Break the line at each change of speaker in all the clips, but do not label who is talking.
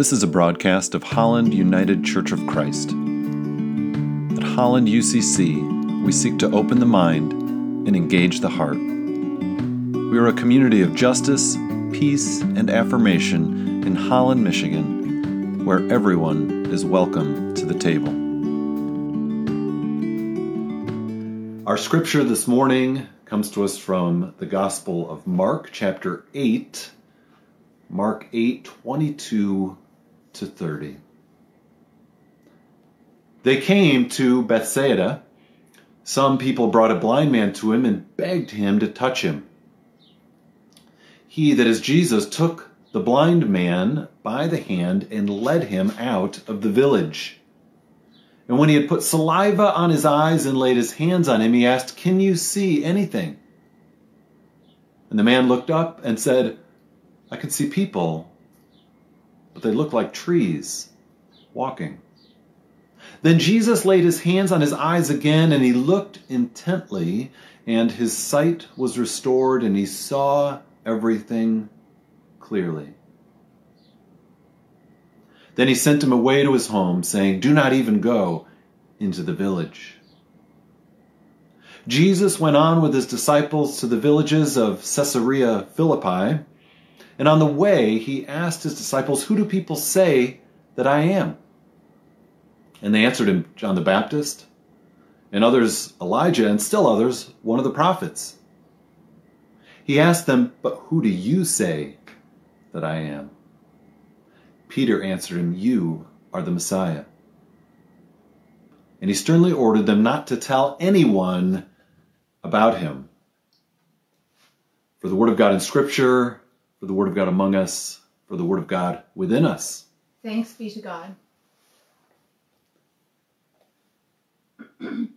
This is a broadcast of Holland United Church of Christ. At Holland UCC, we seek to open the mind and engage the heart. We are a community of justice, peace, and affirmation in Holland, Michigan, where everyone is welcome to the table. Our scripture this morning comes to us from the Gospel of Mark, chapter 8, Mark 8, 22 to 30. They came to Bethsaida. Some people brought a blind man to him and begged him to touch him. He, that is Jesus, took the blind man by the hand and led him out of the village. And when he had put saliva on his eyes and laid his hands on him, he asked, Can you see anything? And the man looked up and said, I can see people, but they look like trees walking. Then Jesus laid his hands on his eyes again, and he looked intently, and his sight was restored, and he saw everything clearly. Then he sent him away to his home, saying, Do not even go into the village. Jesus went on with his disciples to the villages of Caesarea Philippi. And on the way, he asked his disciples, Who do people say that I am? And they answered him, John the Baptist, and others, Elijah, and still others, one of the prophets. He asked them, But who do you say that I am? Peter answered him, You are the Messiah. And he sternly ordered them not to tell anyone about him. For the word of God in Scripture, for the Word of God among us, for the Word of God within us.
Thanks be to God.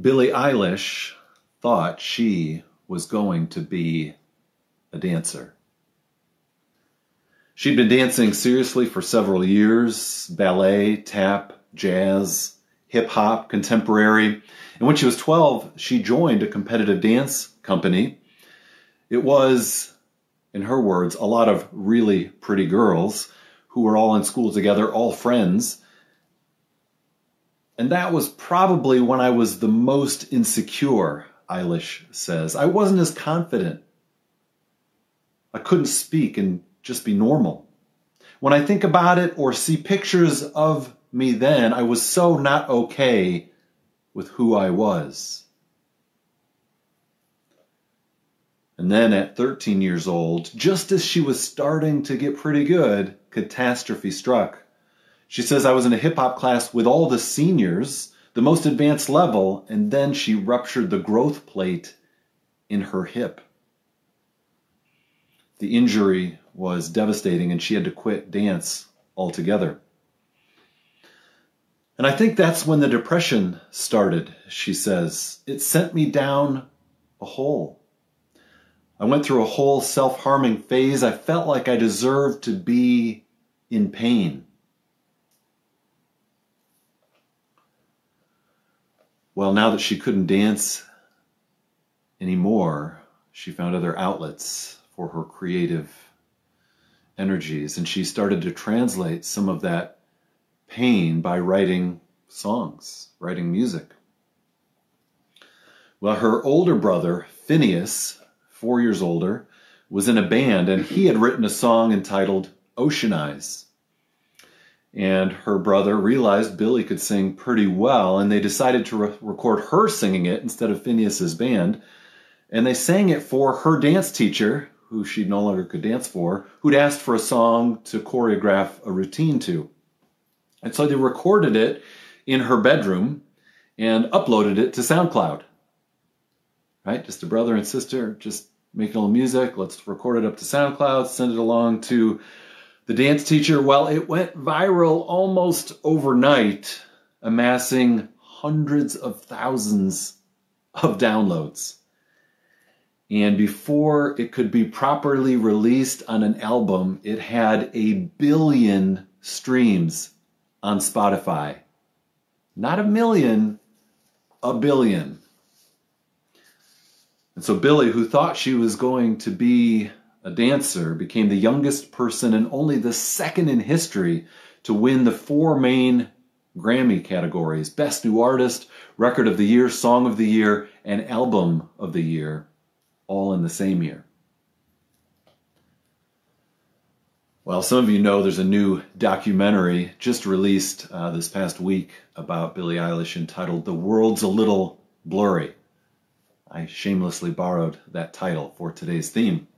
Billie Eilish thought she was going to be a dancer. She'd been dancing seriously for several years ballet, tap, jazz, hip hop, contemporary. And when she was 12, she joined a competitive dance company. It was in her words, a lot of really pretty girls who were all in school together, all friends. And that was probably when I was the most insecure, Eilish says. I wasn't as confident. I couldn't speak and just be normal. When I think about it or see pictures of me then, I was so not okay with who I was. And then at 13 years old, just as she was starting to get pretty good, catastrophe struck. She says, I was in a hip hop class with all the seniors, the most advanced level, and then she ruptured the growth plate in her hip. The injury was devastating, and she had to quit dance altogether. And I think that's when the depression started, she says. It sent me down a hole. I went through a whole self harming phase. I felt like I deserved to be in pain. Well, now that she couldn't dance anymore, she found other outlets for her creative energies, and she started to translate some of that pain by writing songs, writing music. Well, her older brother, Finneas, four years older, was in a band, and he had written a song entitled Ocean Eyes. And her brother realized Billie could sing pretty well, and they decided to re- record her singing it instead of Finneas's band. And they sang it for her dance teacher, who she no longer could dance for, who'd asked for a song to choreograph a routine to. And so they recorded it in her bedroom and uploaded it to SoundCloud. Right? Just a brother and sister just making a little music. Let's record it up to SoundCloud, send it along to the dance teacher. Well, it went viral almost overnight, amassing hundreds of thousands of downloads. And before it could be properly released on an album, it had a billion streams on Spotify. Not a million, a billion. And so Billie, who thought she was going to be a dancer, became the youngest person and only the second in history to win the four main Grammy categories Best New Artist, Record of the Year, Song of the Year, and Album of the Year, all in the same year. Well, some of you know there's a new documentary just released uh, this past week about Billie Eilish entitled The World's a Little Blurry. I shamelessly borrowed that title for today's theme.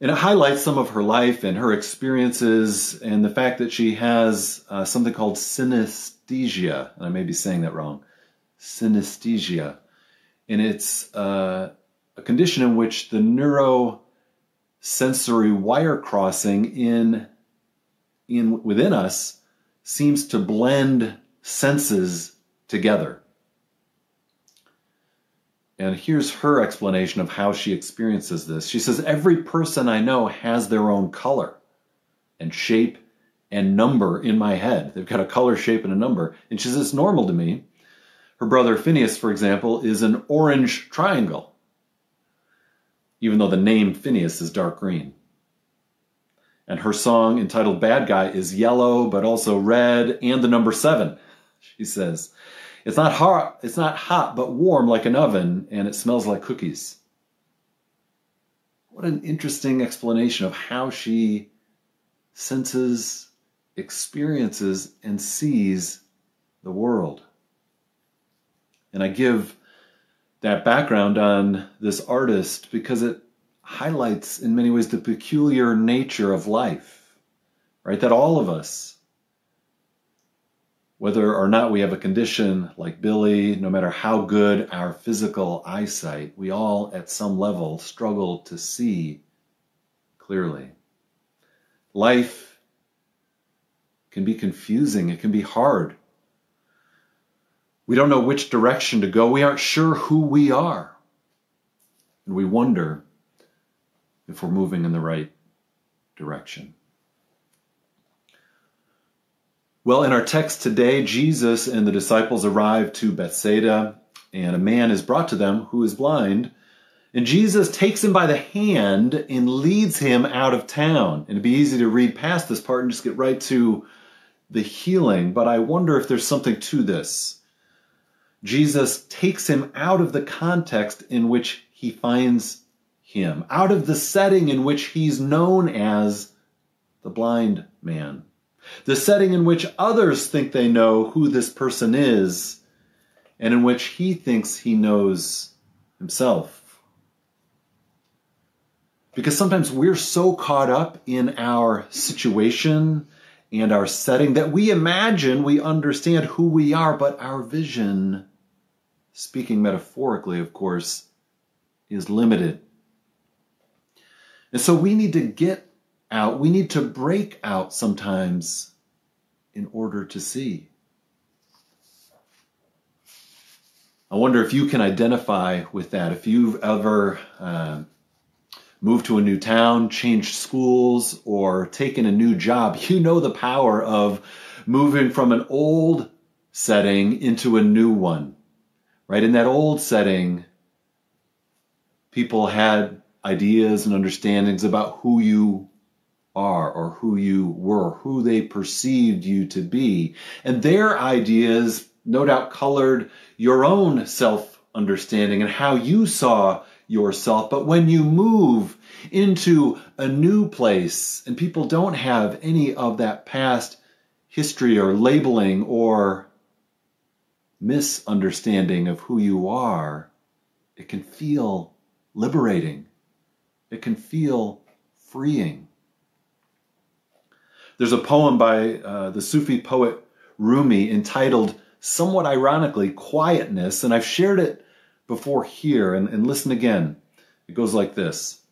And it highlights some of her life and her experiences and the fact that she has uh, something called synesthesia. And I may be saying that wrong. Synesthesia. And it's uh, a condition in which the neurosensory wire crossing in, in within us seems to blend senses together. And here's her explanation of how she experiences this. She says, Every person I know has their own color and shape and number in my head. They've got a color, shape, and a number. And she says, It's normal to me. Her brother Finneas, for example, is an orange triangle, even though the name Finneas is dark green. And her song entitled Bad Guy is yellow, but also red, and the number seven, she says. It's not hot, it's not hot, but warm like an oven, and it smells like cookies. What an interesting explanation of how she senses, experiences, and sees the world. And I give that background on this artist because it highlights in many ways the peculiar nature of life, right? That all of us whether or not we have a condition like Billie, no matter how good our physical eyesight, we all at some level struggle to see clearly. Life can be confusing, it can be hard. We don't know which direction to go, we aren't sure who we are. And we wonder if we're moving in the right direction. Well, in our text today, Jesus and the disciples arrive to Bethsaida, and a man is brought to them who is blind. And Jesus takes him by the hand and leads him out of town. And it'd be easy to read past this part and just get right to the healing, but I wonder if there's something to this. Jesus takes him out of the context in which he finds him, out of the setting in which he's known as the blind man the setting in which others think they know who this person is, and in which he thinks he knows himself. Because sometimes we're so caught up in our situation and our setting that we imagine we understand who we are, but our vision, speaking metaphorically, of course, is limited. And so we need to get out. We need to break out sometimes in order to see. I wonder if you can identify with that. If you've ever uh, moved to a new town, changed schools, or taken a new job, you know the power of moving from an old setting into a new one. Right? In that old setting, people had ideas and understandings about who you are or who you were, who they perceived you to be. And their ideas no doubt colored your own self understanding and how you saw yourself. But when you move into a new place and people don't have any of that past history or labeling or misunderstanding of who you are, it can feel liberating. It can feel freeing. There's a poem by uh, the Sufi poet Rumi entitled, somewhat ironically, Quietness, and I've shared it before here, and, and listen again. It goes like this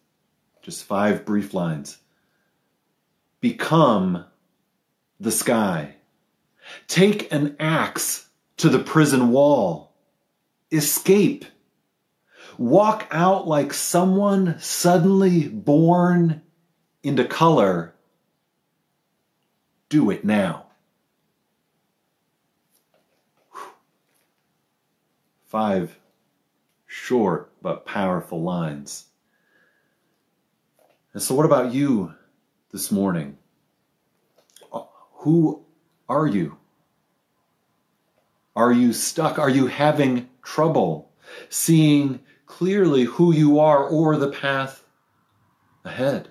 just five brief lines. Become the sky. Take an axe to the prison wall. Escape. Walk out like someone suddenly born into color do it now. Five short but powerful lines. And so, what about you this morning? Uh, who are you? Are you stuck? Are you having trouble seeing clearly who you are or the path ahead?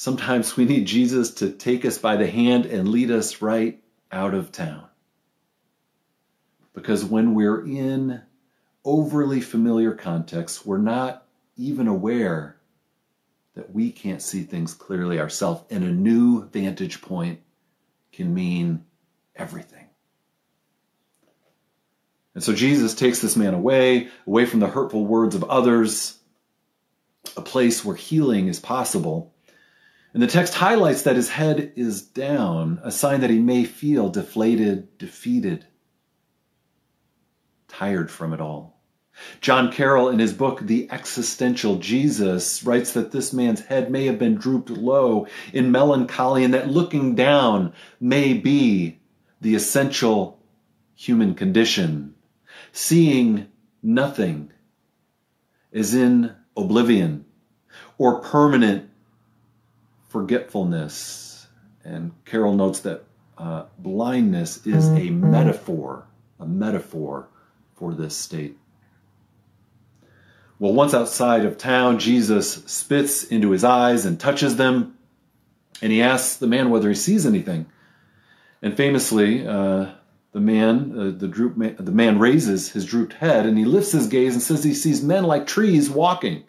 Sometimes we need Jesus to take us by the hand and lead us right out of town. Because when we're in overly familiar contexts, we're not even aware that we can't see things clearly ourselves, and a new vantage point can mean everything. And so Jesus takes this man away, away from the hurtful words of others, a place where healing is possible. And the text highlights that his head is down, a sign that he may feel deflated, defeated, tired from it all. John Carroll, in his book, The Existential Jesus, writes that this man's head may have been drooped low in melancholy and that looking down may be the essential human condition. Seeing nothing is in oblivion or permanent forgetfulness. And Carroll notes that uh, blindness is a mm-hmm. metaphor, a metaphor for this state. Well, once outside of town, Jesus spits into his eyes and touches them, and he asks the man whether he sees anything. And famously, uh, the man, uh, the, droop man, the man raises his drooped head and he lifts his gaze and says he sees men like trees walking.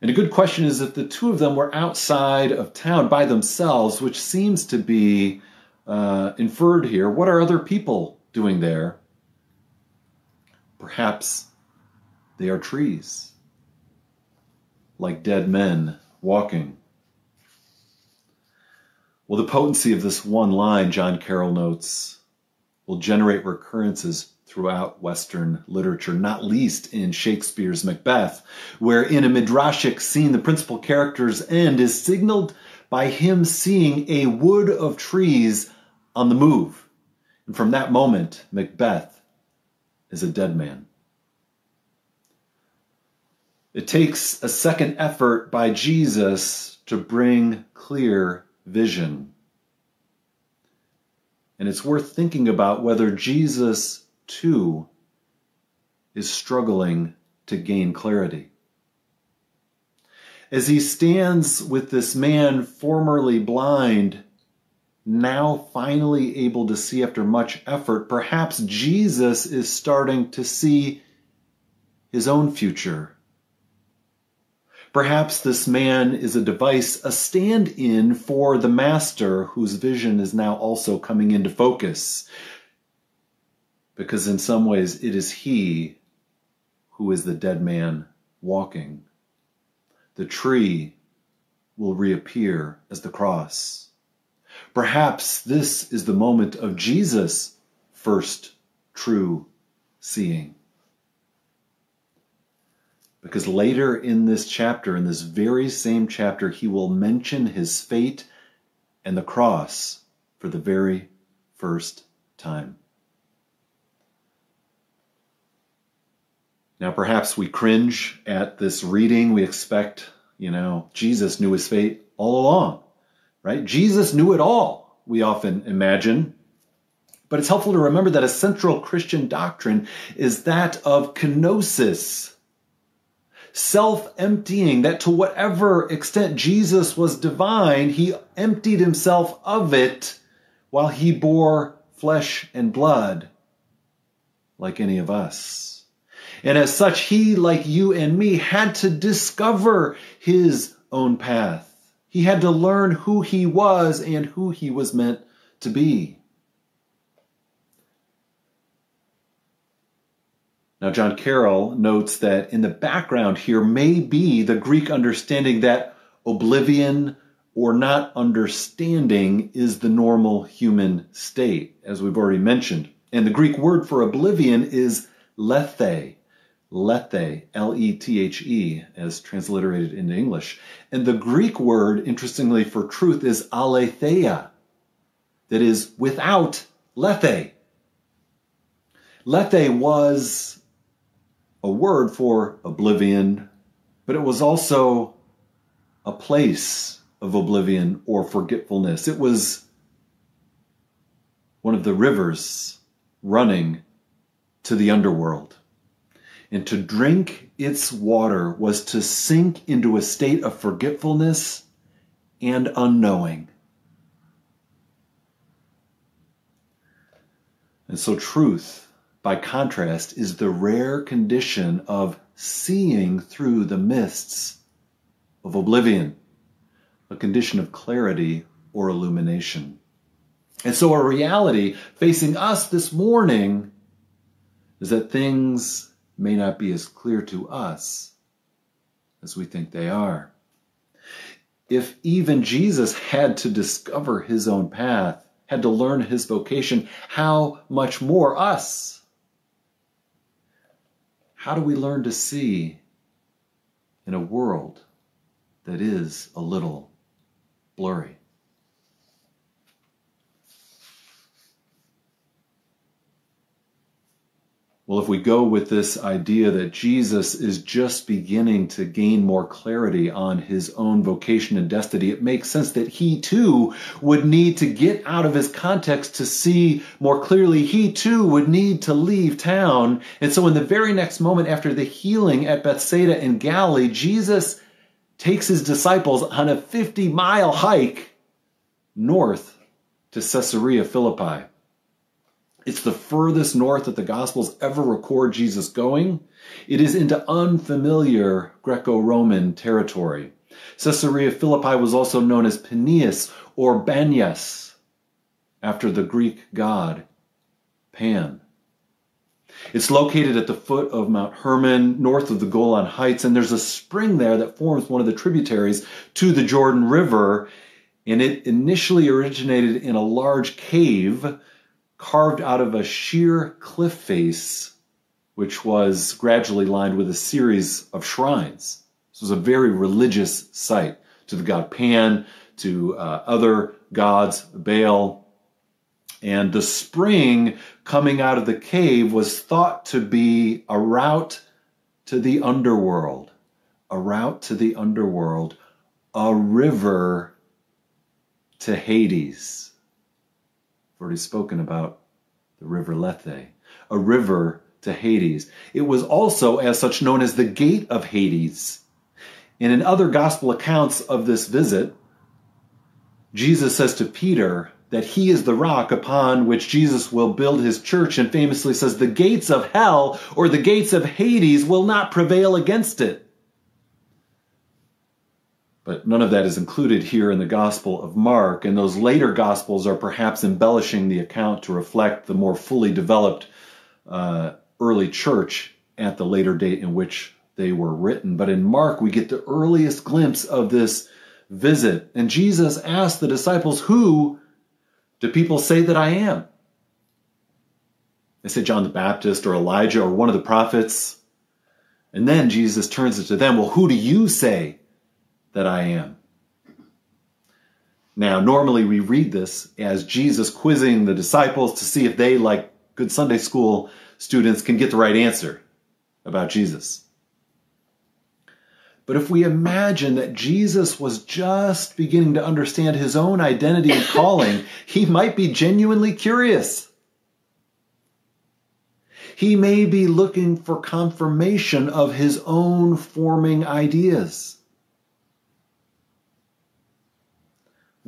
And a good question is if the two of them were outside of town by themselves, which seems to be uh, inferred here, what are other people doing there? Perhaps they are trees, like dead men walking. Well, the potency of this one line, John Carroll notes, will generate recurrences throughout Western literature, not least in Shakespeare's Macbeth, where in a midrashic scene, the principal character's end is signaled by him seeing a wood of trees on the move. And from that moment, Macbeth is a dead man. It takes a second effort by Jesus to bring clear vision. And it's worth thinking about whether Jesus, too, is struggling to gain clarity. As he stands with this man formerly blind, now finally able to see after much effort, perhaps Jesus is starting to see his own future Perhaps this man is a device, a stand in for the master whose vision is now also coming into focus. Because in some ways it is he who is the dead man walking. The tree will reappear as the cross. Perhaps this is the moment of Jesus' first true seeing. Because later in this chapter, in this very same chapter, he will mention his fate and the cross for the very first time. Now, perhaps we cringe at this reading. We expect, you know, Jesus knew his fate all along, right? Jesus knew it all, we often imagine. But it's helpful to remember that a central Christian doctrine is that of kenosis, self emptying, that to whatever extent Jesus was divine, he emptied himself of it while he bore flesh and blood like any of us. And as such, he, like you and me, had to discover his own path. He had to learn who he was and who he was meant to be. Now, John Carroll notes that in the background here may be the Greek understanding that oblivion or not understanding is the normal human state, as we've already mentioned. And the Greek word for oblivion is lethe, lethe, L E T H E, as transliterated into English. And the Greek word, interestingly, for truth is aletheia, that is without lethe. Lethe was a word for oblivion, but it was also a place of oblivion or forgetfulness. It was one of the rivers running to the underworld. And to drink its water was to sink into a state of forgetfulness and unknowing. And so, truth, by contrast, is the rare condition of seeing through the mists of oblivion, a condition of clarity or illumination. And so, a reality facing us this morning is that things may not be as clear to us as we think they are. If even Jesus had to discover his own path, had to learn his vocation, how much more us? How do we learn to see in a world that is a little blurry? Well, if we go with this idea that Jesus is just beginning to gain more clarity on his own vocation and destiny, it makes sense that he too would need to get out of his context to see more clearly. He too would need to leave town. And so, in the very next moment after the healing at Bethsaida in Galilee, Jesus takes his disciples on a 50 mile hike north to Caesarea Philippi. It's the furthest north that the Gospels ever record Jesus going. It is into unfamiliar Greco Roman territory. Caesarea Philippi was also known as Panias or Banias, after the Greek god Pan. It's located at the foot of Mount Hermon, north of the Golan Heights, and there's a spring there that forms one of the tributaries to the Jordan River. And it initially originated in a large cave carved out of a sheer cliff face, which was gradually lined with a series of shrines. This was a very religious site to the god Pan, to uh, other gods, Baal. And the spring coming out of the cave was thought to be a route to the underworld, a route to the underworld, a river to Hades. I've already spoken about the river Lethe, a river to Hades. It was also, as such, known as the Gate of Hades. And in other gospel accounts of this visit, Jesus says to Peter that he is the rock upon which Jesus will build his church, and famously says, The gates of hell or the gates of Hades will not prevail against it. But none of that is included here in the Gospel of Mark, and those later Gospels are perhaps embellishing the account to reflect the more fully developed uh, early church at the later date in which they were written. But in Mark, we get the earliest glimpse of this visit. And Jesus asked the disciples, Who do people say that I am? They say John the Baptist or Elijah or one of the prophets. And then Jesus turns it to them, Well, who do you say that I am. Now, normally we read this as Jesus quizzing the disciples to see if they, like good Sunday school students, can get the right answer about Jesus. But if we imagine that Jesus was just beginning to understand his own identity and calling, he might be genuinely curious. He may be looking for confirmation of his own forming ideas.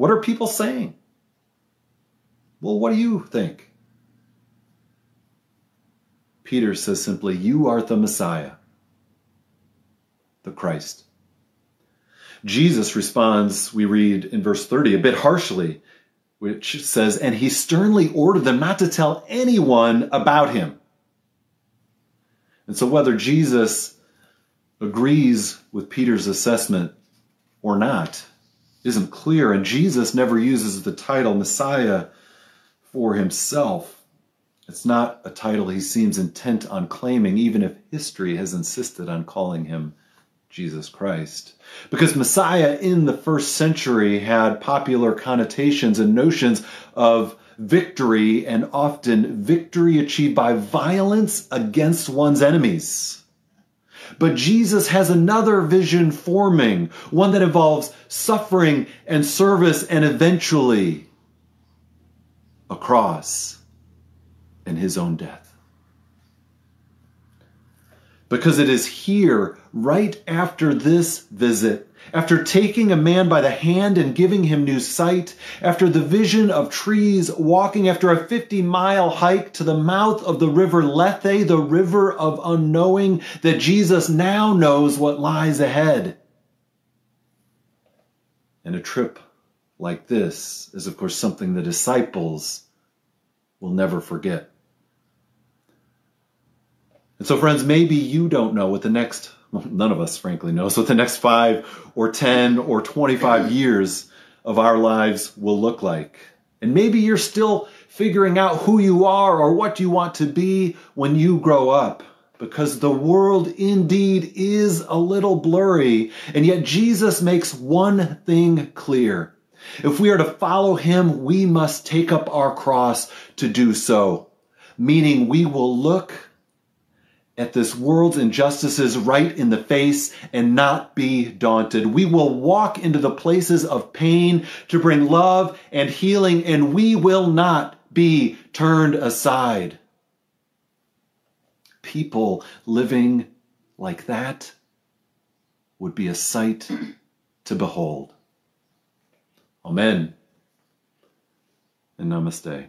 What are people saying? Well, what do you think? Peter says simply, You are the Messiah, the Christ. Jesus responds, we read in verse 30, a bit harshly, which says, And he sternly ordered them not to tell anyone about him. And so, whether Jesus agrees with Peter's assessment or not, isn't clear, and Jesus never uses the title Messiah for himself. It's not a title he seems intent on claiming, even if history has insisted on calling him Jesus Christ. Because Messiah in the first century had popular connotations and notions of victory, and often victory achieved by violence against one's enemies. But Jesus has another vision forming, one that involves suffering and service and eventually a cross and his own death. Because it is here, right after this visit, after taking a man by the hand and giving him new sight, after the vision of trees walking after a 50 mile hike to the mouth of the river Lethe, the river of unknowing, that Jesus now knows what lies ahead. And a trip like this is, of course, something the disciples will never forget. And so, friends, maybe you don't know what the next well, none of us, frankly, knows what the next five or 10 or 25 years of our lives will look like. And maybe you're still figuring out who you are or what you want to be when you grow up. Because the world indeed is a little blurry. And yet Jesus makes one thing clear. If we are to follow him, we must take up our cross to do so. Meaning we will look at this world's injustices right in the face and not be daunted. We will walk into the places of pain to bring love and healing, and we will not be turned aside. People living like that would be a sight to behold. Amen and namaste.